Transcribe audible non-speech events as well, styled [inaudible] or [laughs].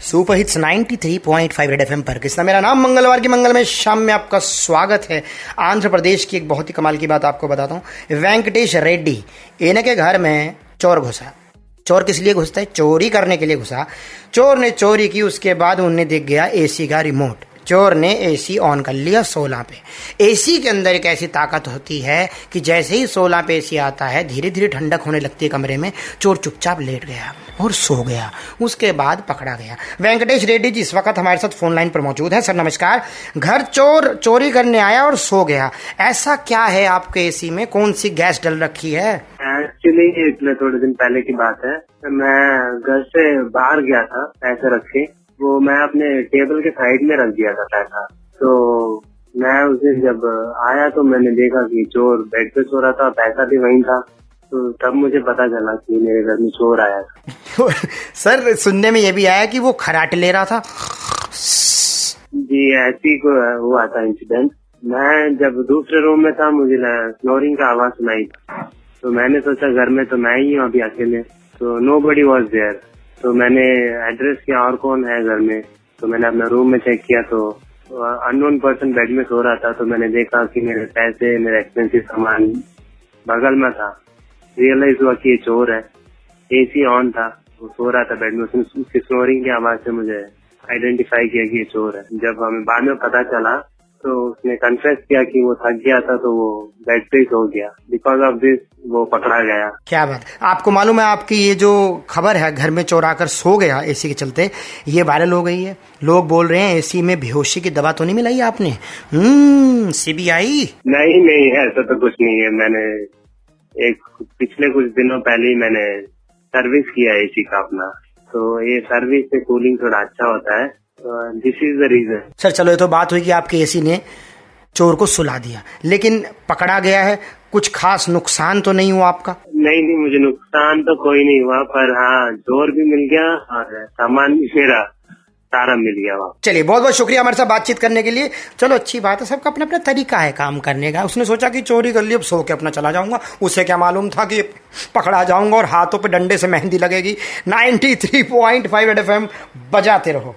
Super hits 93.5 red FM पर। किसना, मेरा नाम मंगलवार की मंगल में शाम में आपका स्वागत है। आंध्र प्रदेश की एक बहुत ही कमाल की बात आपको बताता हूँ। वेंकटेश रेड्डी इनके घर में चोर घुसा। चोर किस लिए घुसता है? चोरी करने के लिए घुसा। चोर ने चोरी की, उसके बाद उन्हें दिख गया एसी का रिमोट चोर ने एसी ऑन कर लिया सोलह पे। एसी के अंदर एक ऐसी ताकत होती है कि जैसे ही सोलह पे एसी आता है धीरे धीरे ठंडक होने लगती है कमरे में, चोर चुपचाप लेट गया और सो गया। उसके बाद पकड़ा गया। वेंकटेश रेड्डी जी, इस वक्त हमारे साथ फ़ोन लाइन पर मौजूद है। सर, नमस्कार। घर चोर, चोरी करने आया और सो गया। ऐसा क्या है आपके एसी में? कौन सी गैस डल रखी है? एक्चुअली इतने थोड़े दिन पहले की बात है। मैं घर से बाहर गया था, पैसे रख वो मैं अपने टेबल के साइड में रख दिया था पैसा। तो मैं उस दिन जब आया तो मैंने देखा कि चोर बेड पे सो रहा था पैसा भी वहीं था। तो तब मुझे पता चला कि मेरे घर में चोर आया था। [laughs] सर सुनने में ये भी आया कि वो खराट ले रहा था? जी ऐसी को हुआ था इंसिडेंट मैं जब दूसरे रूम में था मुझे स्नोरिंग का आवाज़ सुनाई। तो मैंने सोचा घर में तो मैं ही हूँ अभी अकेले। तो नो बडी वॉज़ देयर तो मैंने एड्रेस किया, और कौन है घर में? तो मैंने अपना रूम में चेक किया तो अननोन पर्सन बेड में सो रहा था तो मैंने देखा कि मेरे पैसे, मेरा एक्सपेंसिव सामान बगल में था। रियलाइज़ हुआ कि ये चोर है। एसी ऑन था। वो सो रहा था बेड में। उसने, उसकी स्नोरिंग की आवाज़ से मुझे आइडेंटिफाई किया कि ये चोर है। जब हमें बाद में पता चला तो उसने कन्फेस किया कि वो थक गया था तो वो बेड पे ही हो गया। बिकॉज़ ऑफ़ दिस वो पकड़ा गया। क्या बात। आपको मालूम है आपकी ये जो खबर है घर में चोरा कर सो गया एसी के चलते ये वायरल हो गई है। लोग बोल रहे हैं एसी में बेहोशी की दवा तो नहीं मिलाई आपने? हम्म सीबीआई नहीं नहीं ऐसा तो कुछ नहीं है। मैंने एक पिछले कुछ दिनों पहले ही मैंने सर्विस किया एसी का अपना। तो ये सर्विस से कूलिंग थोड़ा अच्छा होता है। This is the reason sir चलो ये तो बात हुई कि आपके एसी ने चोर को सुला दिया। लेकिन पकड़ा गया है कुछ खास नुकसान तो नहीं हुआ आपका? नहीं नहीं मुझे नुकसान तो कोई नहीं हुआ पर हाँ चोर भी मिल गया और सामान मेरा सारा मिल गया वहाँ। चलिए बहुत बहुत शुक्रिया हमारे साथ बातचीत करने के लिए। चलो अच्छी बात है सबका अपना अपना तरीका है काम करने का। उसने सोचा कि चोरी कर ली अब सो के अपना चला जाऊँगा। उसे क्या मालूम था कि पकड़ा जाऊँगा और हाथों पे डंडे से मेहंदी लगेगी। 93.5 एफ़ एम बजाते रहो।